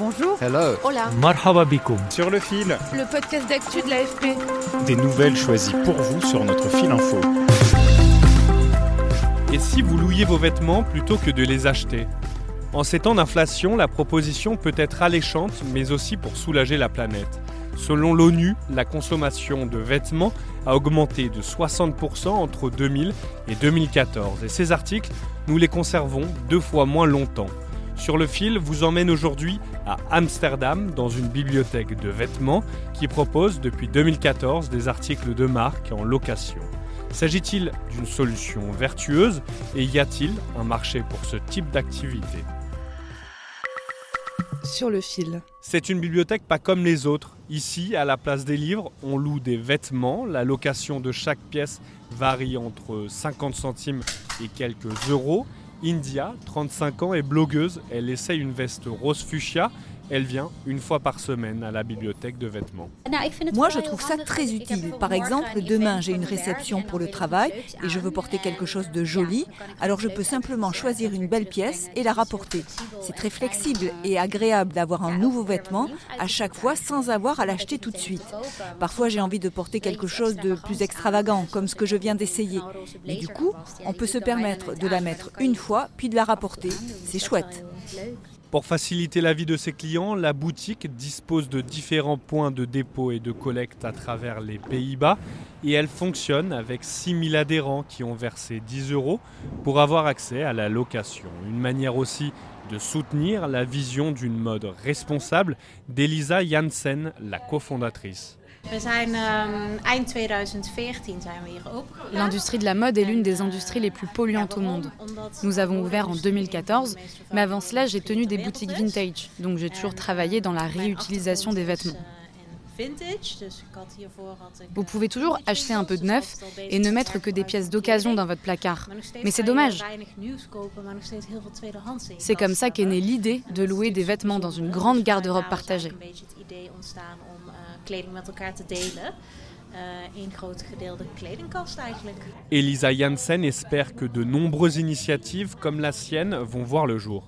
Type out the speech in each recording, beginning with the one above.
Bonjour. Hello. Hola. Marhaba bikoum. Sur le fil, Le podcast d'actu de l'AFP. des nouvelles choisies pour vous sur notre fil info. Et si vous louiez vos vêtements plutôt que de les acheter? En ces temps d'inflation, la proposition peut être alléchante, mais aussi pour soulager la planète. Selon l'ONU, la consommation de vêtements a augmenté de 60% entre 2000 et 2014. Et ces articles, nous les conservons deux fois moins longtemps. Sur le fil vous emmène aujourd'hui à Amsterdam, dans une bibliothèque de vêtements qui propose depuis 2014 des articles de marque en location. S'agit-il d'une solution vertueuse et y a-t-il un marché pour ce type d'activité? Sur le fil. C'est une bibliothèque pas comme les autres. Ici, à la place des livres, on loue des vêtements. La location de chaque pièce varie entre 50 centimes et quelques euros. India, 35 ans, est blogueuse. Elle essaye une veste rose fuchsia. Elle vient une fois par semaine à la bibliothèque de vêtements. Moi, je trouve ça très utile. Par exemple, demain, j'ai une réception pour le travail et je veux porter quelque chose de joli. Alors, je peux simplement choisir une belle pièce et la rapporter. C'est très flexible et agréable d'avoir un nouveau vêtement à chaque fois sans avoir à l'acheter tout de suite. Parfois, j'ai envie de porter quelque chose de plus extravagant, comme ce que je viens d'essayer. Et du coup, on peut se permettre de la mettre une fois, puis de la rapporter. C'est chouette. Pour faciliter la vie de ses clients, la boutique dispose de différents points de dépôt et de collecte à travers les Pays-Bas et elle fonctionne avec 6000 adhérents qui ont versé 10 euros pour avoir accès à la location. Une manière aussi de soutenir la vision d'une mode responsable d'Elisa Janssen, la cofondatrice. Ehm, eind 2014 zijn we hier opengegaan. L'industrie de la mode est l'une des industries les plus polluantes au monde. Nous avons ouvert en 2014, mais avant cela, j'ai tenu des boutiques vintage, donc j'ai toujours travaillé dans la réutilisation des vêtements. Vous pouvez toujours acheter un peu de neuf et ne mettre que des pièces d'occasion dans votre placard. Mais c'est dommage. C'est comme ça qu'est née l'idée de louer des vêtements dans une grande garde-robe partagée. Elisa Janssen espère que de nombreuses initiatives comme la sienne vont voir le jour.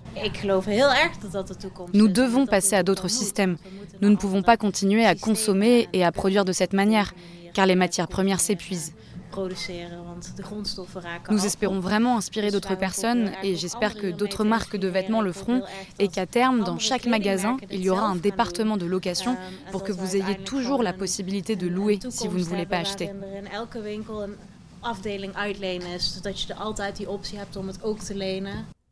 Nous devons passer à d'autres systèmes. Nous ne pouvons pas continuer à consommer et à produire de cette manière, car les matières premières s'épuisent. Nous espérons vraiment inspirer d'autres personnes et j'espère que d'autres marques de vêtements le feront et qu'à terme, dans chaque magasin, il y aura un département de location pour que vous ayez toujours la possibilité de louer si vous ne voulez pas acheter.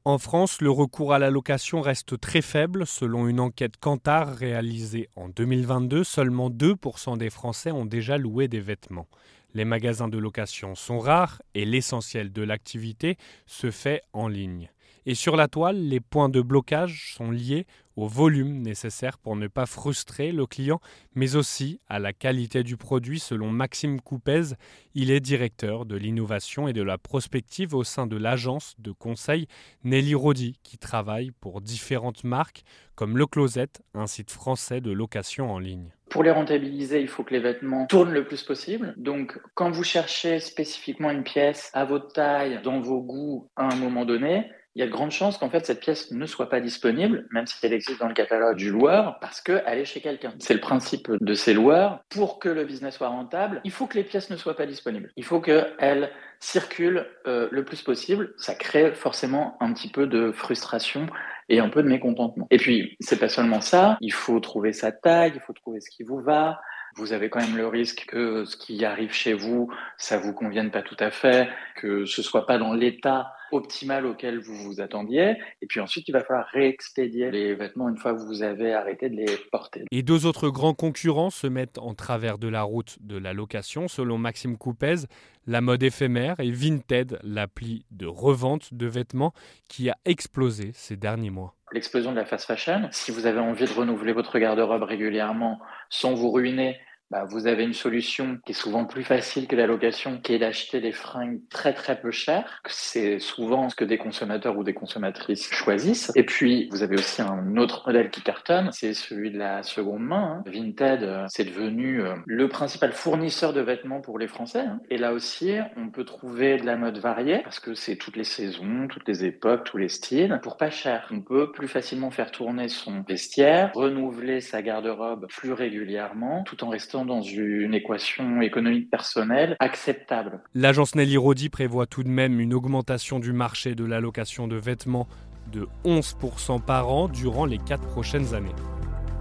En France, le recours à la location reste très faible. Selon une enquête Kantar réalisée en 2022, seulement 2% des Français ont déjà loué des vêtements. Les magasins de location sont rares et l'essentiel de l'activité se fait en ligne. Et sur la toile, les points de blocage sont liés au volume nécessaire pour ne pas frustrer le client, mais aussi à la qualité du produit selon Maxime Coupez. Il est directeur de l'innovation et de la prospective au sein de l'agence de conseil Nelly Rodi, qui travaille pour différentes marques comme Le Closet, un site français de location en ligne. Pour les rentabiliser, il faut que les vêtements tournent le plus possible. Donc, quand vous cherchez spécifiquement une pièce à votre taille, dans vos goûts, à un moment donné, il y a de grandes chances qu'en fait cette pièce ne soit pas disponible, même si elle existe dans le catalogue du loueur, parce qu'elle est chez quelqu'un. C'est le principe de ces loueurs. Pour que le business soit rentable, il faut que les pièces ne soient pas disponibles. Il faut qu'elles circulent euh, le plus possible. Ça crée forcément un petit peu de frustration et un peu de mécontentement. Et puis, c'est pas seulement ça. Il faut trouver sa taille, il faut trouver ce qui vous va. Vous avez quand même le risque que ce qui arrive chez vous, ça vous convienne pas tout à fait, que ce soit pas dans l'état optimal auquel vous vous attendiez. Et puis ensuite, il va falloir réexpédier les vêtements une fois que vous avez arrêté de les porter. Et deux autres grands concurrents se mettent en travers de la route de la location. Selon Maxime Coupez, la mode éphémère et Vinted, l'appli de revente de vêtements qui a explosé ces derniers mois. L'explosion de la fast fashion, si vous avez envie de renouveler votre garde-robe régulièrement sans vous ruiner, bah, vous avez une solution qui est souvent plus facile que la location, qui est d'acheter des fringues très très peu chères. C'est souvent ce que des consommateurs ou des consommatrices choisissent. Et puis, vous avez aussi un autre modèle qui cartonne, c'est celui de la seconde main. Hein. Vinted, euh, c'est devenu euh, le principal fournisseur de vêtements pour les Français. Hein. Et là aussi, on peut trouver de la mode variée, parce que c'est toutes les saisons, toutes les époques, tous les styles, pour pas cher. On peut plus facilement faire tourner son vestiaire, renouveler sa garde-robe plus régulièrement, tout en restant dans une équation économique personnelle acceptable. L'agence Nelly Rodi prévoit tout de même une augmentation du marché de la location de vêtements de 11% par an durant les 4 prochaines années.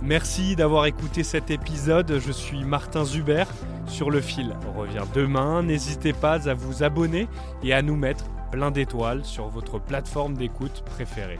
Merci d'avoir écouté cet épisode. Je suis Martin Zuber. Sur le fil revient demain. N'hésitez pas à vous abonner et à nous mettre plein d'étoiles sur votre plateforme d'écoute préférée.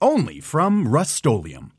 only from Rust-Oleum